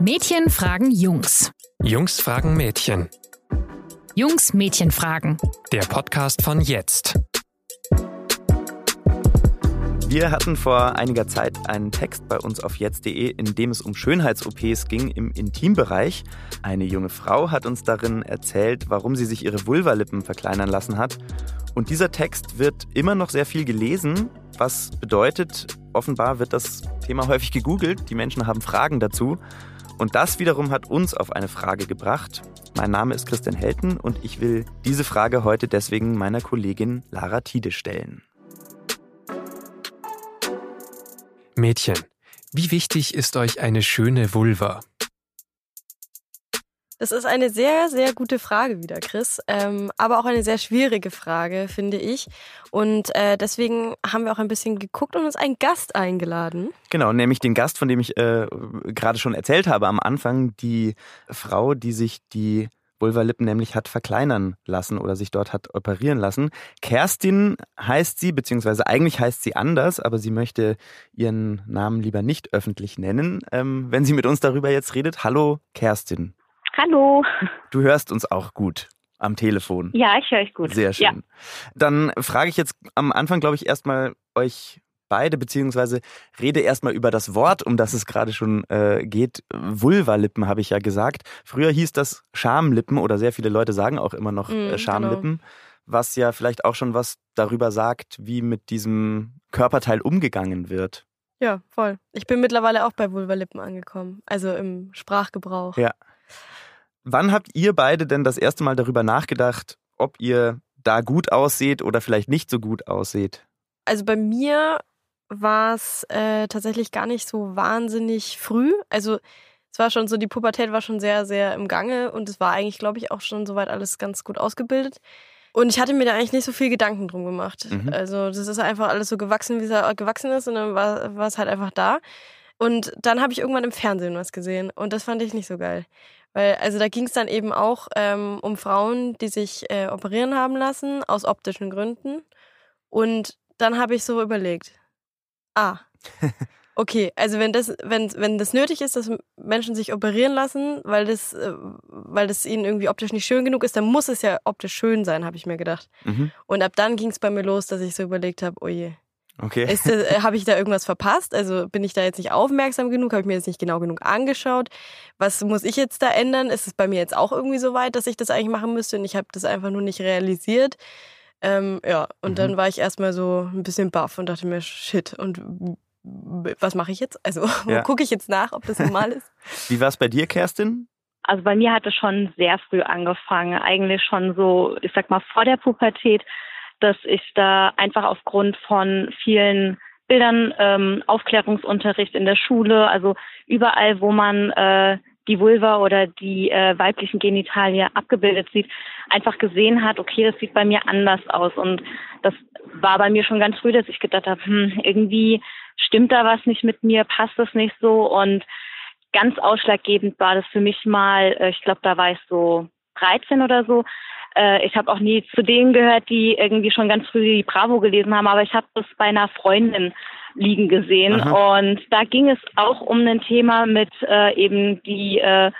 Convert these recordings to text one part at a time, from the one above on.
Mädchen fragen Jungs. Jungs fragen Mädchen. Jungs Mädchen fragen. Der Podcast von jetzt. Wir hatten vor einiger Zeit einen Text bei uns auf jetzt.de, in dem es um Schönheits-OPs ging im Intimbereich. Eine junge Frau hat uns darin erzählt, warum sie sich ihre Vulvalippen verkleinern lassen hat. Und dieser Text wird immer noch sehr viel gelesen, was bedeutet, offenbar wird das Thema häufig gegoogelt. Die Menschen haben Fragen dazu. Und das wiederum hat uns auf eine Frage gebracht. Mein Name ist Christian Helten und ich will diese Frage heute deswegen meiner Kollegin Lara Tiede stellen. Mädchen, wie wichtig ist euch eine schöne Vulva? Das ist eine sehr, sehr gute Frage wieder, Chris. Ähm, aber auch eine sehr schwierige Frage, finde ich. Und äh, deswegen haben wir auch ein bisschen geguckt und uns einen Gast eingeladen. Genau, nämlich den Gast, von dem ich äh, gerade schon erzählt habe am Anfang, die Frau, die sich die Vulvalippen nämlich hat verkleinern lassen oder sich dort hat operieren lassen. Kerstin heißt sie, beziehungsweise eigentlich heißt sie anders, aber sie möchte ihren Namen lieber nicht öffentlich nennen, ähm, wenn sie mit uns darüber jetzt redet. Hallo Kerstin. Hallo. Du hörst uns auch gut am Telefon. Ja, ich höre euch gut. Sehr schön. Ja. Dann frage ich jetzt am Anfang, glaube ich, erstmal euch beide, beziehungsweise rede erstmal über das Wort, um das es gerade schon äh, geht. Vulvalippen habe ich ja gesagt. Früher hieß das Schamlippen oder sehr viele Leute sagen auch immer noch Mm, äh, Schamlippen, was ja vielleicht auch schon was darüber sagt, wie mit diesem Körperteil umgegangen wird. Ja, voll. Ich bin mittlerweile auch bei Vulvalippen angekommen. Also im Sprachgebrauch. Ja. Wann habt ihr beide denn das erste Mal darüber nachgedacht, ob ihr da gut ausseht oder vielleicht nicht so gut ausseht? Also bei mir war es äh, tatsächlich gar nicht so wahnsinnig früh. Also es war schon so, die Pubertät war schon sehr, sehr im Gange und es war eigentlich, glaube ich, auch schon soweit alles ganz gut ausgebildet. Und ich hatte mir da eigentlich nicht so viel Gedanken drum gemacht. Mhm. Also das ist einfach alles so gewachsen, wie es gewachsen ist und dann war, war es halt einfach da. Und dann habe ich irgendwann im Fernsehen was gesehen und das fand ich nicht so geil. Weil, also da ging es dann eben auch ähm, um Frauen, die sich äh, operieren haben lassen, aus optischen Gründen. Und dann habe ich so überlegt, ah, okay, also wenn das, wenn, wenn das nötig ist, dass Menschen sich operieren lassen, weil das, äh, weil das ihnen irgendwie optisch nicht schön genug ist, dann muss es ja optisch schön sein, habe ich mir gedacht. Mhm. Und ab dann ging es bei mir los, dass ich so überlegt habe, oh je, Okay. ist das- äh, habe ich da irgendwas verpasst? Also bin ich da jetzt nicht aufmerksam genug? Habe ich mir das nicht genau genug angeschaut? Was muss ich jetzt da ändern? Ist es bei mir jetzt auch irgendwie so weit, dass ich das eigentlich machen müsste und ich habe das einfach nur nicht realisiert? Ähm, ja, und Mhm. dann war ich erstmal so ein bisschen baff und dachte mir, shit, und was mache ich jetzt? Also, Ja. gucke ich jetzt nach, ob das normal ist? Wie war es bei dir, Kerstin? Also bei mir hat es schon sehr früh angefangen, eigentlich schon so, ich sag mal, vor der Pubertät, dass ich da einfach aufgrund von vielen Bildern, ähm, Aufklärungsunterricht in der Schule, also überall, wo man äh, die Vulva oder die äh, weiblichen Genitalien abgebildet sieht, einfach gesehen hat, okay, das sieht bei mir anders aus. Und das war bei mir schon ganz früh, dass ich gedacht habe, hm, irgendwie stimmt da was nicht mit mir, passt das nicht so und ganz ausschlaggebend war das für mich mal, äh, ich glaube, da war ich so 13 oder so. Äh, Ich habe auch nie zu denen gehört, die irgendwie schon ganz früh die Bravo gelesen haben, aber ich habe das bei einer Freundin liegen gesehen. Aha. Und da ging es auch um ein Thema mit äh, eben die äh,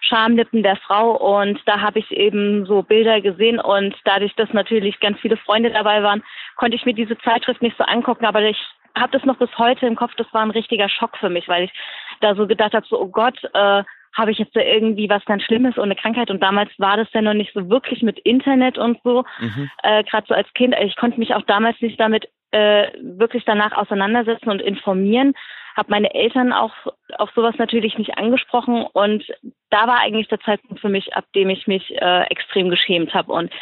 Schamlippen der Frau und da habe ich eben so Bilder gesehen und dadurch, dass natürlich ganz viele Freunde dabei waren, konnte ich mir diese Zeitschrift nicht so angucken, aber ich habe das noch bis heute im Kopf, das war ein richtiger Schock für mich, weil ich da so gedacht habe, so oh Gott, äh, habe ich jetzt da irgendwie was ganz Schlimmes und eine Krankheit und damals war das ja noch nicht so wirklich mit Internet und so, Mhm. äh, gerade so als Kind. Ich konnte mich auch damals nicht damit äh, wirklich danach auseinandersetzen und informieren. Habe meine Eltern auch auf sowas natürlich nicht angesprochen und da war eigentlich der Zeitpunkt für mich, ab dem ich mich äh, extrem geschämt habe und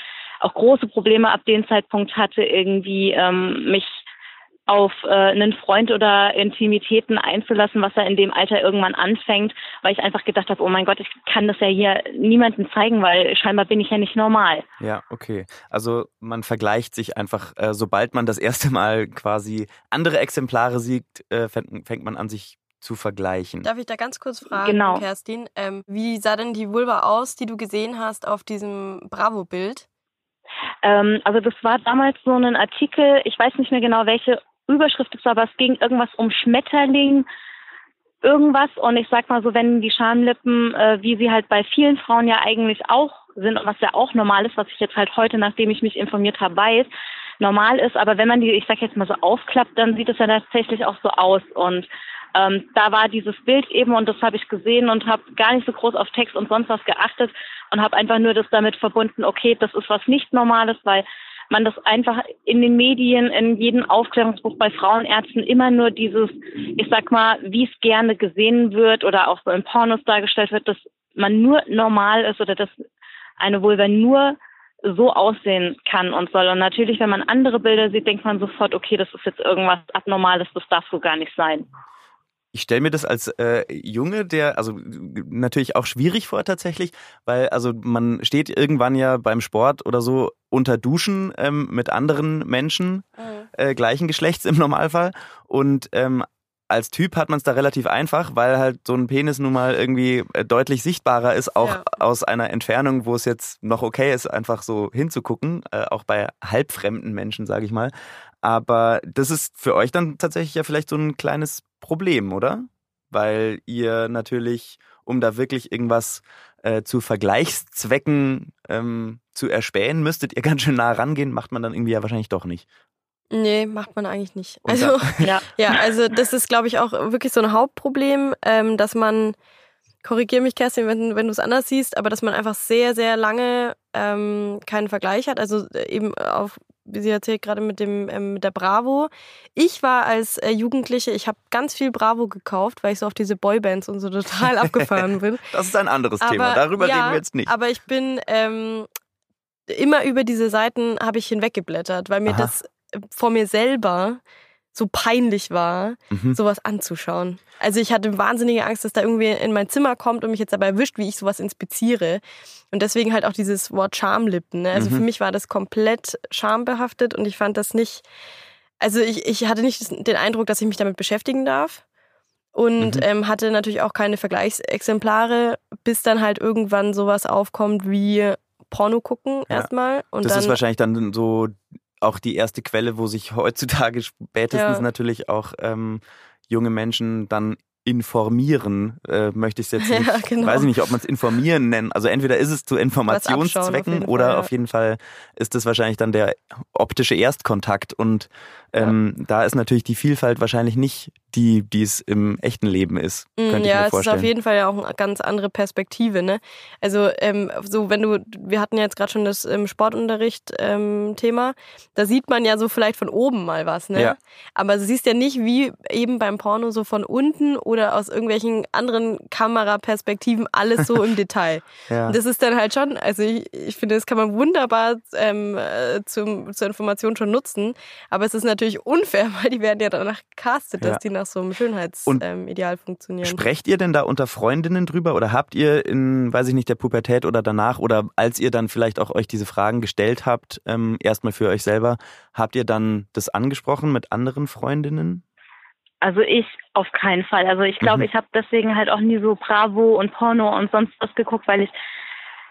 auch große Probleme ab dem Zeitpunkt hatte, irgendwie ähm, mich auf äh, einen Freund oder Intimitäten einzulassen, was er in dem Alter irgendwann anfängt, weil ich einfach gedacht habe, oh mein Gott, ich kann das ja hier niemandem zeigen, weil scheinbar bin ich ja nicht normal. Ja, okay. Also man vergleicht sich einfach, äh, sobald man das erste Mal quasi andere Exemplare sieht, äh, fängt, fängt man an, sich zu vergleichen. Darf ich da ganz kurz fragen, Genau. Kerstin? Ähm, wie sah denn die Vulva aus, die du gesehen hast auf diesem Bravo-Bild? Ähm, also das war damals so ein Artikel, ich weiß nicht mehr genau, welche Überschrift war, aber es ging irgendwas um Schmetterling, irgendwas. Und ich sag mal so, wenn die Schamlippen, äh, wie sie halt bei vielen Frauen ja eigentlich auch sind, was ja auch normal ist, was ich jetzt halt heute, nachdem ich mich informiert habe, weiß, normal ist. Aber wenn man die, ich sag jetzt mal so aufklappt, dann sieht es ja tatsächlich auch so aus. Und ähm, da war dieses Bild eben und das habe ich gesehen und habe gar nicht so groß auf Text und sonst was geachtet und habe einfach nur das damit verbunden, okay, das ist was nicht Normales, weil man das einfach in den Medien, in jedem Aufklärungsbuch bei Frauenärzten immer nur dieses, ich sag mal, wie es gerne gesehen wird oder auch so in Pornos dargestellt wird, dass man nur normal ist oder dass eine Vulva nur so aussehen kann und soll. Und natürlich, wenn man andere Bilder sieht, denkt man sofort, okay, das ist jetzt irgendwas Abnormales, das darf so gar nicht sein. Ich stelle mir das als äh, Junge, der, also natürlich auch schwierig vor tatsächlich, weil also man steht irgendwann ja beim Sport oder so unter Duschen ähm, mit anderen Menschen mhm. äh, gleichen Geschlechts im Normalfall und ähm, als Typ hat man es da relativ einfach, weil halt so ein Penis nun mal irgendwie äh, deutlich sichtbarer ist, auch ja. aus einer Entfernung, wo es jetzt noch okay ist, einfach so hinzugucken, äh, auch bei halbfremden Menschen, sage ich mal. Aber das ist für euch dann tatsächlich ja vielleicht so ein kleines Problem, oder? Weil ihr natürlich, um da wirklich irgendwas äh, zu Vergleichszwecken ähm, zu erspähen, müsstet ihr ganz schön nah rangehen, macht man dann irgendwie ja wahrscheinlich doch nicht. Nee, macht man eigentlich nicht. Also, ja. ja, also das ist, glaube ich, auch wirklich so ein Hauptproblem, ähm, dass man, korrigier mich, Kerstin, wenn, wenn du es anders siehst, aber dass man einfach sehr, sehr lange ähm, keinen Vergleich hat. Also äh, eben auf wie sie erzählt, gerade mit dem ähm, mit der Bravo. Ich war als äh, Jugendliche, ich habe ganz viel Bravo gekauft, weil ich so auf diese Boybands und so total abgefahren bin. Das ist ein anderes aber, Thema, darüber ja, reden wir jetzt nicht. Aber ich bin ähm, immer über diese Seiten habe ich hinweggeblättert, weil mir Aha. das äh, vor mir selber so peinlich war, mhm. sowas anzuschauen. Also ich hatte wahnsinnige Angst, dass da irgendwie in mein Zimmer kommt und mich jetzt dabei erwischt, wie ich sowas inspiziere. Und deswegen halt auch dieses Wort Schamlippen. Ne? Also mhm. für mich war das komplett schambehaftet und ich fand das nicht, also ich, ich hatte nicht den Eindruck, dass ich mich damit beschäftigen darf. Und mhm. ähm, hatte natürlich auch keine Vergleichsexemplare, bis dann halt irgendwann sowas aufkommt wie Porno gucken ja. erstmal. Und das dann, ist wahrscheinlich dann so auch die erste Quelle, wo sich heutzutage spätestens ja. natürlich auch ähm, junge Menschen dann informieren, äh, möchte ich es jetzt nicht, ja, genau. weiß ich nicht, ob man es informieren nennen. Also entweder ist es zu Informationszwecken auf oder Fall, ja. auf jeden Fall ist es wahrscheinlich dann der optische Erstkontakt und ähm, ja. da ist natürlich die Vielfalt wahrscheinlich nicht die, die es im echten Leben ist. Mm, könnte ja, ich mir vorstellen. es ist auf jeden Fall ja auch eine ganz andere Perspektive. Ne? Also ähm, so wenn du, wir hatten ja jetzt gerade schon das ähm, Sportunterricht-Thema, ähm, da sieht man ja so vielleicht von oben mal was, ne? Ja. Aber du siehst ja nicht wie eben beim Porno so von unten oder aus irgendwelchen anderen Kameraperspektiven alles so im Detail. Ja. Das ist dann halt schon, also ich, ich finde, das kann man wunderbar ähm, äh, zum, zur Information schon nutzen, aber es ist natürlich unfair, weil die werden ja danach gecastet, dass die nach nach so einem Schönheitsideal ähm, funktionieren. Sprecht ihr denn da unter Freundinnen drüber oder habt ihr in, weiß ich nicht, der Pubertät oder danach oder als ihr dann vielleicht auch euch diese Fragen gestellt habt, ähm, erstmal für euch selber, habt ihr dann das angesprochen mit anderen Freundinnen? Also ich auf keinen Fall. Also ich glaube, mhm. ich habe deswegen halt auch nie so Bravo und Porno und sonst was geguckt, weil ich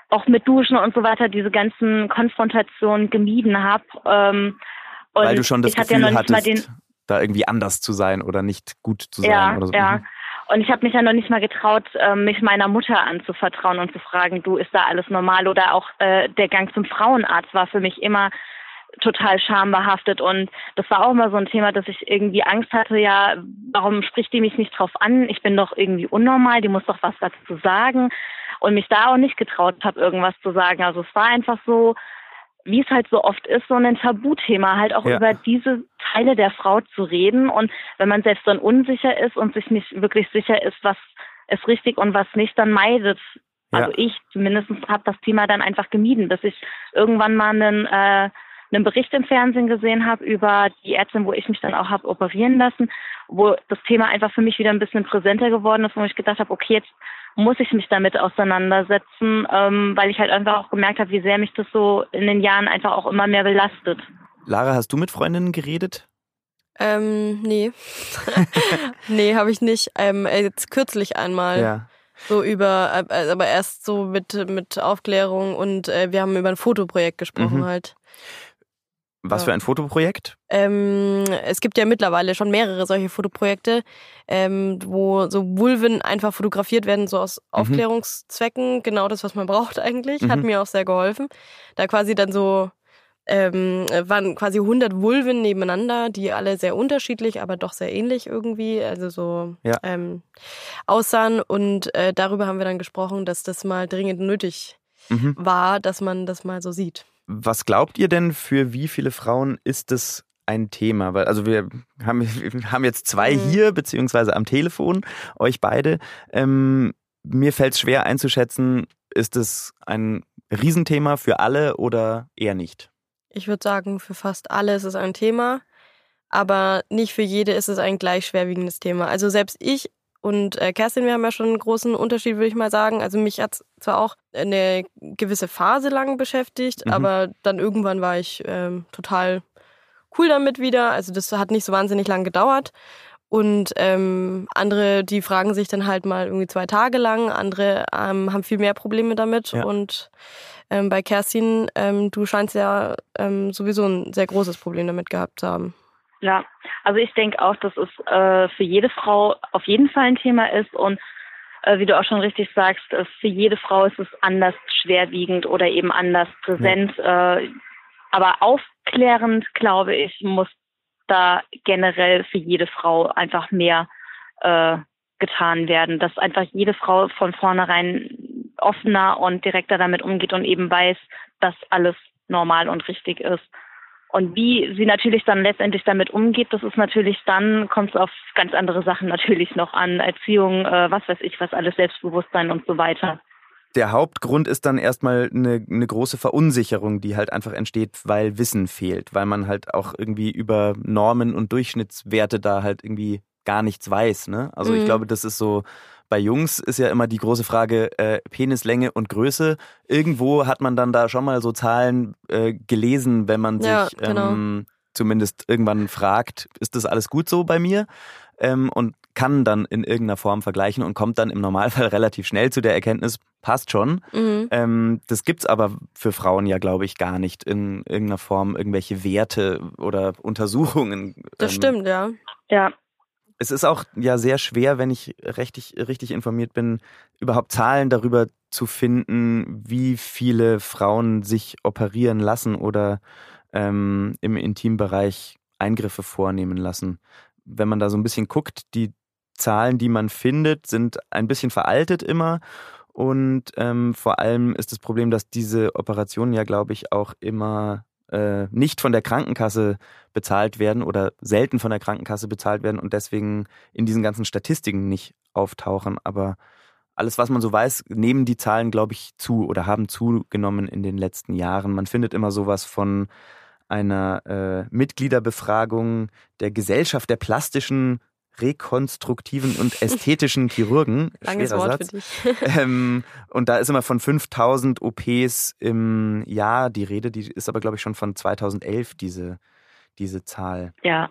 auch mit Duschen und so weiter diese ganzen Konfrontationen gemieden habe. Ähm, weil du schon das Gefühl ja hattest, da irgendwie anders zu sein oder nicht gut zu sein ja, oder so. Ja. Mhm. Und ich habe mich ja noch nicht mal getraut, ähm, mich meiner Mutter anzuvertrauen und zu fragen, du, ist da alles normal? Oder auch äh, der Gang zum Frauenarzt war für mich immer total schambehaftet und das war auch immer so ein Thema, dass ich irgendwie Angst hatte, ja, warum spricht die mich nicht drauf an? Ich bin doch irgendwie unnormal, die muss doch was dazu sagen und mich da auch nicht getraut habe, irgendwas zu sagen. Also es war einfach so, wie es halt so oft ist, so ein Tabuthema, halt auch ja. über diese Teile der Frau zu reden. Und wenn man selbst dann unsicher ist und sich nicht wirklich sicher ist, was ist richtig und was nicht, dann meidet. Ja. Also ich zumindest habe das Thema dann einfach gemieden, bis ich irgendwann mal einen, äh, einen Bericht im Fernsehen gesehen habe über die Ärztin, wo ich mich dann auch habe operieren lassen, wo das Thema einfach für mich wieder ein bisschen präsenter geworden ist, wo ich gedacht habe, okay, jetzt muss ich mich damit auseinandersetzen, ähm, weil ich halt einfach auch gemerkt habe, wie sehr mich das so in den Jahren einfach auch immer mehr belastet. Lara, hast du mit Freundinnen geredet? Ähm, nee. nee, habe ich nicht. Ähm, jetzt kürzlich einmal. Ja. So über, äh, aber erst so mit, mit Aufklärung und äh, wir haben über ein Fotoprojekt gesprochen mhm. halt. Was für ein Fotoprojekt? Ähm, es gibt ja mittlerweile schon mehrere solche Fotoprojekte, ähm, wo so Vulven einfach fotografiert werden, so aus Aufklärungszwecken. Genau das, was man braucht eigentlich. Hat Mhm. mir auch sehr geholfen. Da quasi dann so ähm, waren quasi 100 Vulven nebeneinander, die alle sehr unterschiedlich, aber doch sehr ähnlich irgendwie, also so Ja. ähm, aussahen. Und äh, darüber haben wir dann gesprochen, dass das mal dringend nötig Mhm. war, dass man das mal so sieht. Was glaubt ihr denn, für wie viele Frauen ist es ein Thema? Weil, also wir haben, wir haben jetzt zwei Mhm. hier, beziehungsweise am Telefon, euch beide. Ähm, mir fällt es schwer einzuschätzen, ist es ein Riesenthema für alle oder eher nicht? Ich würde sagen, für fast alle ist es ein Thema, aber nicht für jede ist es ein gleich schwerwiegendes Thema. Also selbst ich und äh, Kerstin, wir haben ja schon einen großen Unterschied, würde ich mal sagen. Also mich hat zwar auch eine gewisse Phase lang beschäftigt, Mhm. aber dann irgendwann war ich ähm, total cool damit wieder. Also das hat nicht so wahnsinnig lang gedauert. Und ähm, andere, die fragen sich dann halt mal irgendwie zwei Tage lang. Andere ähm, haben viel mehr Probleme damit. Ja. Und ähm, bei Kerstin, ähm, du scheinst ja ähm, sowieso ein sehr großes Problem damit gehabt zu haben. Ja, also ich denke auch, dass es äh, für jede Frau auf jeden Fall ein Thema ist und äh, wie du auch schon richtig sagst, äh, für jede Frau ist es anders schwerwiegend oder eben anders präsent. Äh, aber aufklärend, glaube ich, muss da generell für jede Frau einfach mehr getan werden, dass einfach jede Frau von vornherein offener und direkter damit umgeht und eben weiß, dass alles normal und richtig ist. Und wie sie natürlich dann letztendlich damit umgeht, das ist natürlich dann, kommt es auf ganz andere Sachen natürlich noch an. Erziehung, äh, was weiß ich, was alles, Selbstbewusstsein und so weiter. Der Hauptgrund ist dann erstmal eine, eine große Verunsicherung, die halt einfach entsteht, weil Wissen fehlt, weil man halt auch irgendwie über Normen und Durchschnittswerte da halt irgendwie gar nichts weiß. Ne? Also ich Mhm. glaube, das ist so, bei Jungs ist ja immer die große Frage äh, Penislänge und Größe. Irgendwo hat man dann da schon mal so Zahlen äh, gelesen, wenn man sich Ja, genau. ähm, zumindest irgendwann fragt, ist das alles gut so bei mir? Ähm, und kann dann in irgendeiner Form vergleichen und kommt dann im Normalfall relativ schnell zu der Erkenntnis, passt schon. Mhm. Ähm, das gibt's aber für Frauen ja, glaube ich, gar nicht in irgendeiner Form irgendwelche Werte oder Untersuchungen. Das Ähm, stimmt, ja. Ja, Es ist auch ja sehr schwer, wenn ich richtig, richtig informiert bin, überhaupt Zahlen darüber zu finden, wie viele Frauen sich operieren lassen oder ähm, im Intimbereich Eingriffe vornehmen lassen. Wenn man da so ein bisschen guckt, die Zahlen, die man findet, sind ein bisschen veraltet immer. Und ähm, vor allem ist das Problem, dass diese Operationen ja, glaube ich, auch immer äh, nicht von der Krankenkasse bezahlt werden oder selten von der Krankenkasse bezahlt werden und deswegen in diesen ganzen Statistiken nicht auftauchen. Aber alles, was man so weiß, nehmen die Zahlen, glaube ich, zu oder haben zugenommen in den letzten Jahren. Man findet immer sowas von einer äh, Mitgliederbefragung der Gesellschaft der plastischen, rekonstruktiven und ästhetischen Chirurgen. Langes Schwerer Wort Satz. für dich. Ähm, und da ist immer von 5000 OPs im Jahr die Rede. Die ist aber, glaube ich, schon von 2011, diese, diese Zahl. ja.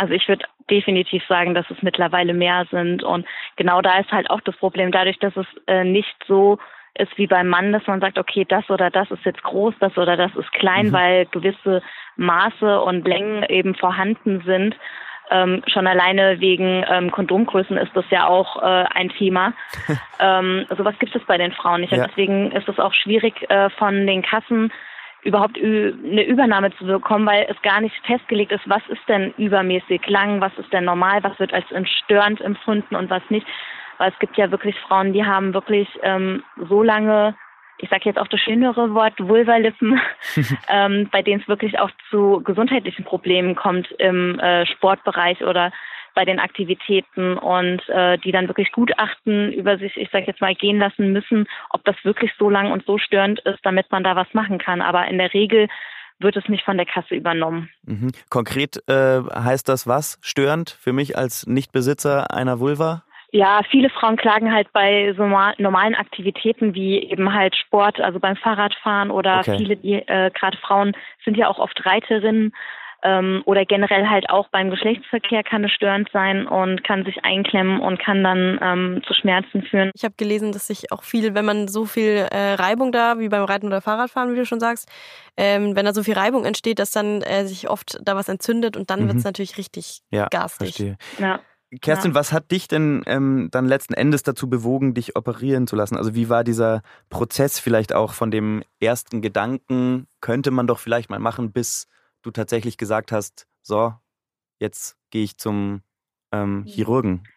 Also ich würde definitiv sagen, dass es mittlerweile mehr sind. Und genau da ist halt auch das Problem, dadurch, dass es äh, nicht so ist wie beim Mann, dass man sagt, okay, das oder das ist jetzt groß, das oder das ist klein, Mhm. weil gewisse Maße und Längen eben vorhanden sind. Ähm, schon alleine wegen ähm, Kondomgrößen ist das ja auch äh, ein Thema. ähm, sowas gibt es bei den Frauen nicht. Und Ja. deswegen ist es auch schwierig äh, von den Kassen überhaupt eine Übernahme zu bekommen, weil es gar nicht festgelegt ist, was ist denn übermäßig lang, was ist denn normal, was wird als störend empfunden und was nicht. Weil es gibt ja wirklich Frauen, die haben wirklich ähm, so lange, ich sage jetzt auch das schönere Wort, Vulvalippen, ähm, bei denen es wirklich auch zu gesundheitlichen Problemen kommt im äh, Sportbereich oder bei den Aktivitäten und äh, die dann wirklich Gutachten über sich, ich sage jetzt mal, gehen lassen müssen, ob das wirklich so lang und so störend ist, damit man da was machen kann. Aber in der Regel wird es nicht von der Kasse übernommen. Mhm. Konkret äh, heißt das was? Störend für mich als Nichtbesitzer einer Vulva? Ja, viele Frauen klagen halt bei so normal- normalen Aktivitäten wie eben halt Sport, also beim Fahrradfahren oder Okay. viele, die äh, gerade Frauen sind ja auch oft Reiterinnen, ähm, oder generell halt auch beim Geschlechtsverkehr kann es störend sein und kann sich einklemmen und kann dann ähm, zu Schmerzen führen. Ich habe gelesen, dass sich auch viel, wenn man so viel äh, Reibung da, wie beim Reiten oder Fahrradfahren, wie du schon sagst, ähm, wenn da so viel Reibung entsteht, dass dann äh, sich oft da was entzündet und dann mhm. wird es natürlich richtig ja, garstig. Verstehe. Ja. Kerstin, ja. was hat dich denn ähm, dann letzten Endes dazu bewogen, dich operieren zu lassen? Also wie war dieser Prozess vielleicht auch von dem ersten Gedanken, könnte man doch vielleicht mal machen, bis du tatsächlich gesagt hast, so, jetzt gehe ich zum ähm, Chirurgen?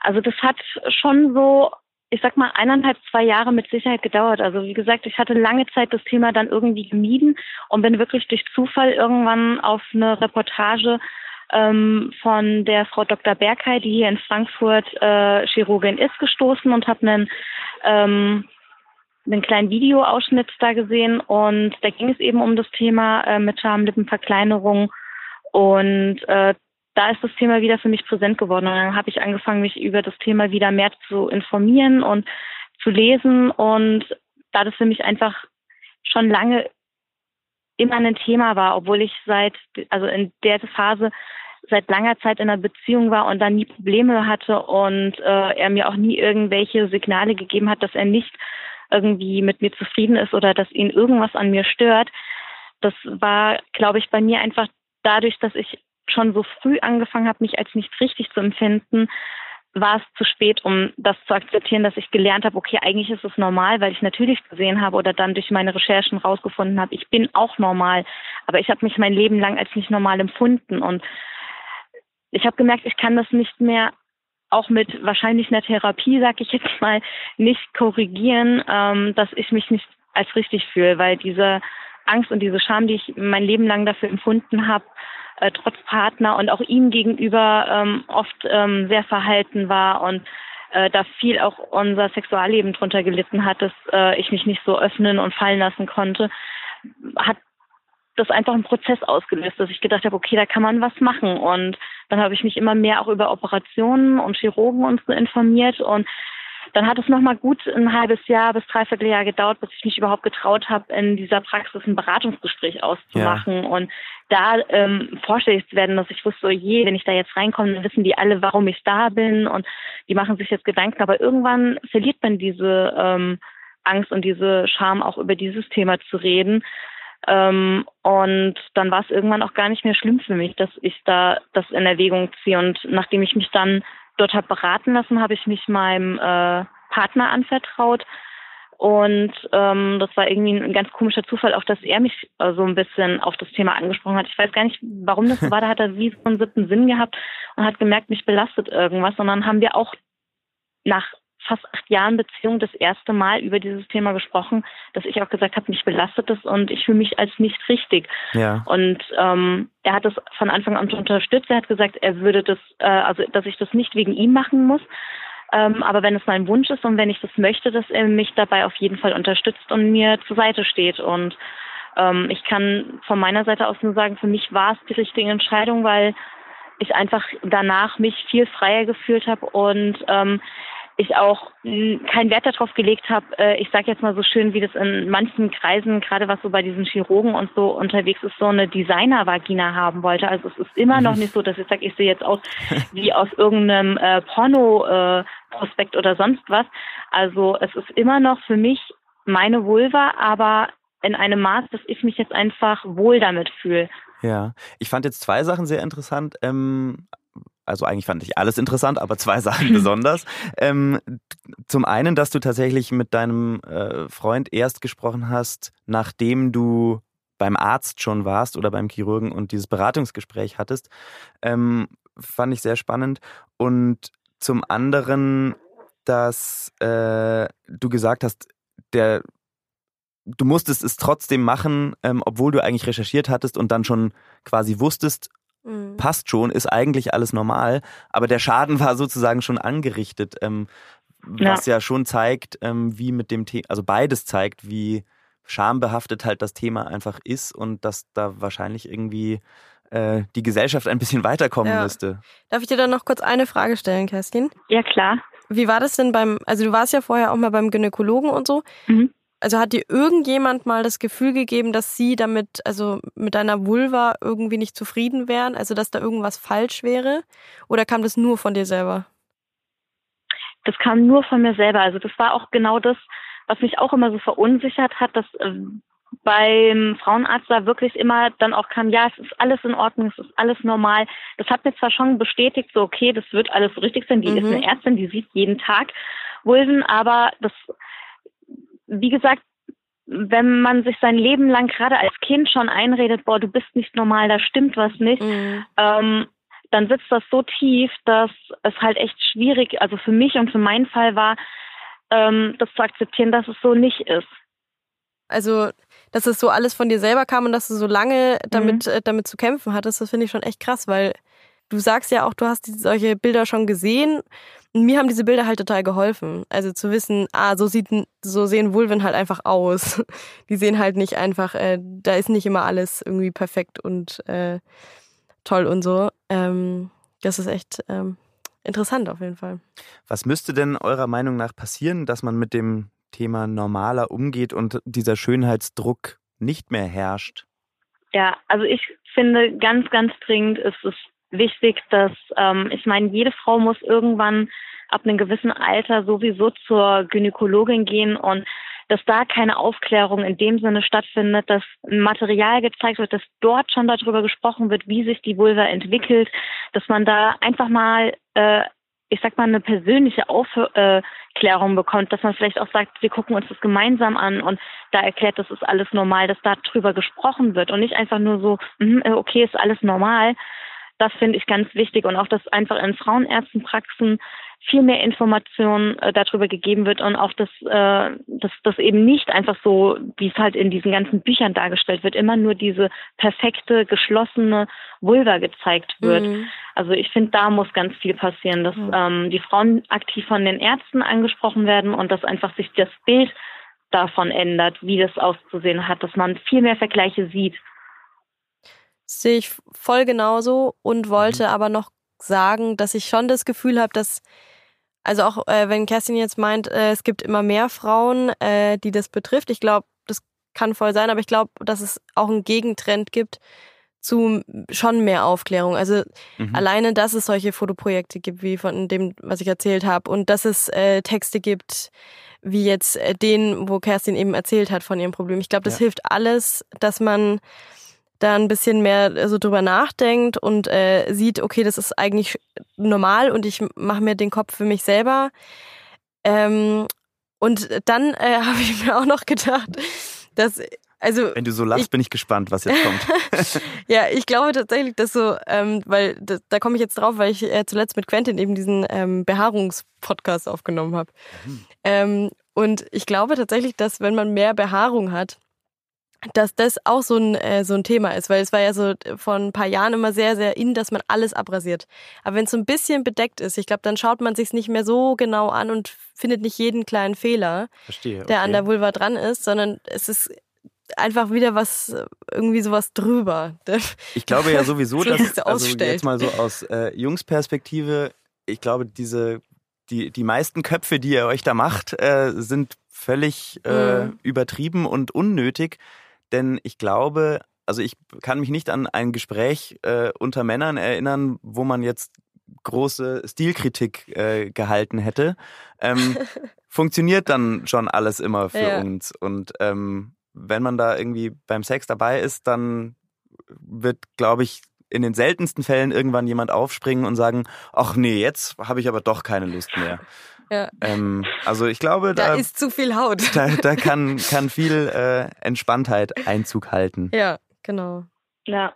Also das hat schon so, ich sag mal, eineinhalb, zwei Jahre mit Sicherheit gedauert. Also wie gesagt, ich hatte lange Zeit das Thema dann irgendwie gemieden und bin wirklich durch Zufall irgendwann auf eine Reportage ähm, von der Frau Dr. Bergheit, die hier in Frankfurt äh, Chirurgin ist, gestoßen und habe einen ähm, einen kleinen Videoausschnitt da gesehen. Und da ging es eben um das Thema äh, mit Schamlippenverkleinerung. Und äh, da ist das Thema wieder für mich präsent geworden. Und dann habe ich angefangen, mich über das Thema wieder mehr zu informieren und zu lesen. Und da das für mich einfach schon lange immer ein Thema war, obwohl ich seit, also in der Phase seit langer Zeit in einer Beziehung war und dann nie Probleme hatte und äh, er mir auch nie irgendwelche Signale gegeben hat, dass er nicht irgendwie mit mir zufrieden ist oder dass ihn irgendwas an mir stört. Das war, glaube ich, bei mir einfach dadurch, dass ich schon so früh angefangen habe, mich als nicht richtig zu empfinden, war es zu spät, um das zu akzeptieren, dass ich gelernt habe, okay, eigentlich ist es normal, weil ich natürlich gesehen habe oder dann durch meine Recherchen rausgefunden habe, ich bin auch normal, aber ich habe mich mein Leben lang als nicht normal empfunden und ich habe gemerkt, ich kann das nicht mehr auch mit wahrscheinlich einer Therapie, sag ich jetzt mal, nicht korrigieren, ähm, dass ich mich nicht als richtig fühle, weil diese Angst und diese Scham, die ich mein Leben lang dafür empfunden habe, äh, trotz Partner und auch ihm gegenüber ähm, oft ähm, sehr verhalten war und äh, da viel auch unser Sexualleben drunter gelitten hat, dass äh, ich mich nicht so öffnen und fallen lassen konnte, hat das einfach einen Prozess ausgelöst, dass ich gedacht habe, okay, da kann man was machen. Und dann habe ich mich immer mehr auch über Operationen und Chirurgen und so informiert und dann hat es nochmal gut ein halbes Jahr bis dreiviertel Jahr gedauert, bis ich mich überhaupt getraut habe, in dieser Praxis ein Beratungsgespräch auszumachen ja. und da ähm, vorstellig zu werden, dass ich wusste, oh je, wenn ich da jetzt reinkomme, dann wissen die alle, warum ich da bin und die machen sich jetzt Gedanken. Aber irgendwann verliert man diese ähm, Angst und diese Scham auch über dieses Thema zu reden. Ähm, und dann war es irgendwann auch gar nicht mehr schlimm für mich, dass ich da das in Erwägung ziehe. Und nachdem ich mich dann dort habe beraten lassen, habe ich mich meinem äh, Partner anvertraut. Und ähm, das war irgendwie ein ganz komischer Zufall, auch dass er mich äh, so ein bisschen auf das Thema angesprochen hat. Ich weiß gar nicht, warum das war. Da hat er wie so einen siebten Sinn gehabt und hat gemerkt, mich belastet irgendwas. Und dann haben wir auch nach fast acht Jahren Beziehung das erste Mal über dieses Thema gesprochen, dass ich auch gesagt habe, mich belastet es und ich fühle mich als nicht richtig. Ja. Und ähm, er hat das von Anfang an unterstützt. Er hat gesagt, er würde das, äh, also dass ich das nicht wegen ihm machen muss. Ähm, aber wenn es mein Wunsch ist und wenn ich das möchte, dass er mich dabei auf jeden Fall unterstützt und mir zur Seite steht. Und ähm, ich kann von meiner Seite aus nur sagen, für mich war es die richtige Entscheidung, weil ich einfach danach mich viel freier gefühlt habe und ähm, ich auch keinen Wert darauf gelegt habe, äh, ich sage jetzt mal so schön, wie das in manchen Kreisen, gerade was so bei diesen Chirurgen und so unterwegs ist, so eine Designer-Vagina haben wollte. Also es ist immer noch nicht so, dass ich sage, ich sehe jetzt aus wie aus irgendeinem äh, Porno-Prospekt äh, oder sonst was. Also es ist immer noch für mich meine Vulva, aber in einem Maß, dass ich mich jetzt einfach wohl damit fühle. Ja, ich fand jetzt zwei Sachen sehr interessant. Ähm, also eigentlich fand ich alles interessant, aber zwei Sachen besonders. Ähm, zum einen, dass du tatsächlich mit deinem äh, Freund erst gesprochen hast, nachdem du beim Arzt schon warst oder beim Chirurgen und dieses Beratungsgespräch hattest, ähm, fand ich sehr spannend. Und zum anderen, dass äh, du gesagt hast, der du musstest es trotzdem machen, ähm, obwohl du eigentlich recherchiert hattest und dann schon quasi wusstest, Mhm. Passt schon, ist eigentlich alles normal, aber der Schaden war sozusagen schon angerichtet, ähm, was ja. ja schon zeigt, ähm, wie mit dem Thema, also beides zeigt, wie schambehaftet halt das Thema einfach ist und dass da wahrscheinlich irgendwie äh, die Gesellschaft ein bisschen weiterkommen ja. müsste. Darf ich dir dann noch kurz eine Frage stellen, Kerstin? Ja, klar. Wie war das denn beim, also du warst ja vorher auch mal beim Gynäkologen und so. Mhm. Also hat dir irgendjemand mal das Gefühl gegeben, dass sie damit, also mit deiner Vulva irgendwie nicht zufrieden wären? Also dass da irgendwas falsch wäre? Oder kam das nur von dir selber? Das kam nur von mir selber. Also das war auch genau das, was mich auch immer so verunsichert hat, dass äh, beim Frauenarzt da wirklich immer dann auch kam, ja, es ist alles in Ordnung, es ist alles normal. Das hat mir zwar schon bestätigt, so okay, das wird alles richtig sein. Die mhm. ist eine Ärztin, die sieht jeden Tag Vulven, aber das, wie gesagt, wenn man sich sein Leben lang gerade als Kind schon einredet, boah, du bist nicht normal, da stimmt was nicht, mhm. ähm, dann sitzt das so tief, dass es halt echt schwierig, also für mich und für meinen Fall war, ähm, das zu akzeptieren, dass es so nicht ist. Also, dass es so alles von dir selber kam und dass du so lange damit, mhm. äh, damit zu kämpfen hattest, das finde ich schon echt krass, weil du sagst ja auch, du hast solche Bilder schon gesehen. Mir haben diese Bilder halt total geholfen. Also zu wissen, ah, so sieht, so sehen Vulven halt einfach aus. Die sehen halt nicht einfach, äh, da ist nicht immer alles irgendwie perfekt und äh, toll und so. Ähm, das ist echt ähm, interessant auf jeden Fall. Was müsste denn eurer Meinung nach passieren, dass man mit dem Thema normaler umgeht und dieser Schönheitsdruck nicht mehr herrscht? Ja, also ich finde ganz, ganz dringend ist es wichtig, dass ähm, ich meine, jede Frau muss irgendwann ab einem gewissen Alter sowieso zur Gynäkologin gehen und dass da keine Aufklärung in dem Sinne stattfindet, dass Material gezeigt wird, dass dort schon darüber gesprochen wird, wie sich die Vulva entwickelt, dass man da einfach mal äh, ich sag mal, eine persönliche Aufklärung bekommt, dass man vielleicht auch sagt, wir gucken uns das gemeinsam an und da erklärt, das ist alles normal, dass da drüber gesprochen wird und nicht einfach nur so, mhm, okay, ist alles normal. Das finde ich ganz wichtig und auch, dass einfach in Frauenärztenpraxen viel mehr Informationen äh, darüber gegeben wird und auch, dass, äh, dass das eben nicht einfach so, wie es halt in diesen ganzen Büchern dargestellt wird, immer nur diese perfekte, geschlossene Vulva gezeigt wird. Mhm. Also ich finde, da muss ganz viel passieren, dass mhm. ähm, die Frauen aktiv von den Ärzten angesprochen werden und dass einfach sich das Bild davon ändert, wie das auszusehen hat, dass man viel mehr Vergleiche sieht. Sehe ich voll genauso und wollte mhm. aber noch sagen, dass ich schon das Gefühl habe, dass also auch äh, wenn Kerstin jetzt meint, äh, es gibt immer mehr Frauen, äh, die das betrifft. Ich glaube, das kann voll sein, aber ich glaube, dass es auch einen Gegentrend gibt zu schon mehr Aufklärung. Also mhm. alleine, dass es solche Fotoprojekte gibt, wie von dem, was ich erzählt habe, und dass es äh, Texte gibt, wie jetzt äh, den, wo Kerstin eben erzählt hat von ihrem Problem. Ich glaube, das ja. hilft alles, dass man da ein bisschen mehr so drüber nachdenkt und äh, sieht, okay, das ist eigentlich normal und ich mache mir den Kopf für mich selber. Ähm, und dann äh, habe ich mir auch noch gedacht, dass also wenn du so lachst, ich, bin ich gespannt, was jetzt kommt. ja, ich glaube tatsächlich, dass so, ähm, weil da, da komme ich jetzt drauf, weil ich äh, zuletzt mit Quentin eben diesen ähm, Behaarungspodcast aufgenommen habe. Mhm. Ähm, und ich glaube tatsächlich, dass wenn man mehr Behaarung hat, dass das auch so ein, äh, so ein Thema ist, weil es war ja so vor ein paar Jahren immer sehr, sehr in, dass man alles abrasiert. Aber wenn es so ein bisschen bedeckt ist, ich glaube, dann schaut man sich nicht mehr so genau an und findet nicht jeden kleinen Fehler, Verstehe, okay. der an der Vulva dran ist, sondern es ist einfach wieder was, irgendwie sowas drüber. Ich glaube ja sowieso, dass, also jetzt mal so aus äh, Jungsperspektive, ich glaube, diese, die, die meisten Köpfe, die ihr euch da macht, äh, sind völlig äh, mhm. übertrieben und unnötig. Denn ich glaube, also ich kann mich nicht an ein Gespräch äh, unter Männern erinnern, wo man jetzt große Stilkritik äh, gehalten hätte. Ähm, funktioniert dann schon alles immer für ja. uns. Und ähm, wenn man da irgendwie beim Sex dabei ist, dann wird, glaube ich, in den seltensten Fällen irgendwann jemand aufspringen und sagen, ach nee, jetzt habe ich aber doch keine Lust mehr. Ja. Ähm, also ich glaube, da, da, ist zu viel Haut. Da, da kann, kann viel äh, Entspanntheit Einzug halten. Ja, genau. Ja.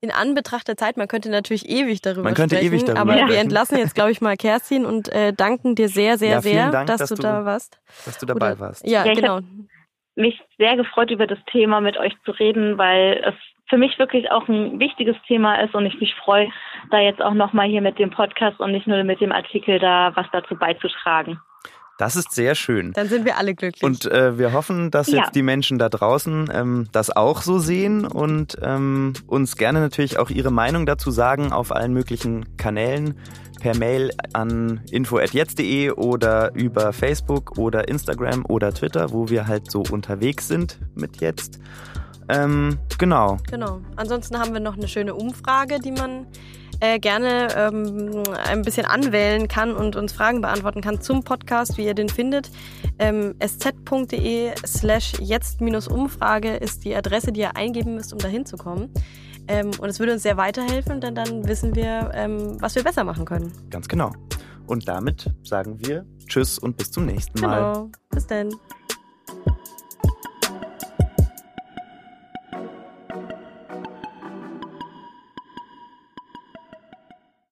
In Anbetracht der Zeit, man könnte natürlich ewig darüber man könnte sprechen, ewig darüber aber sprechen. wir entlassen jetzt, glaube ich, mal Kerstin und äh, danken dir sehr, sehr, ja, sehr, Dank, dass, dass, du, da warst. Dass du dabei Oder, warst. Ja, ja genau. Mich sehr gefreut, über das Thema mit euch zu reden, weil es für mich wirklich auch ein wichtiges Thema ist und ich mich freue, da jetzt auch nochmal hier mit dem Podcast und nicht nur mit dem Artikel da was dazu beizutragen. Das ist sehr schön. Dann sind wir alle glücklich. Und äh, wir hoffen, dass Ja. jetzt die Menschen da draußen ähm, das auch so sehen und ähm, uns gerne natürlich auch ihre Meinung dazu sagen auf allen möglichen Kanälen. Per Mail an info.jetzt.de oder über Facebook oder Instagram oder Twitter, wo wir halt so unterwegs sind mit jetzt. Ähm, genau. Genau. Ansonsten haben wir noch eine schöne Umfrage, die man äh, gerne ähm, ein bisschen anwählen kann und uns Fragen beantworten kann zum Podcast, wie ihr den findet. Ähm, sz.de slash jetzt-umfrage ist die Adresse, die ihr eingeben müsst, um da hinzukommen. Ähm, und es würde uns sehr weiterhelfen, denn dann wissen wir, ähm, was wir besser machen können. Ganz genau. Und damit sagen wir Tschüss und bis zum nächsten Mal. Genau. Bis dann.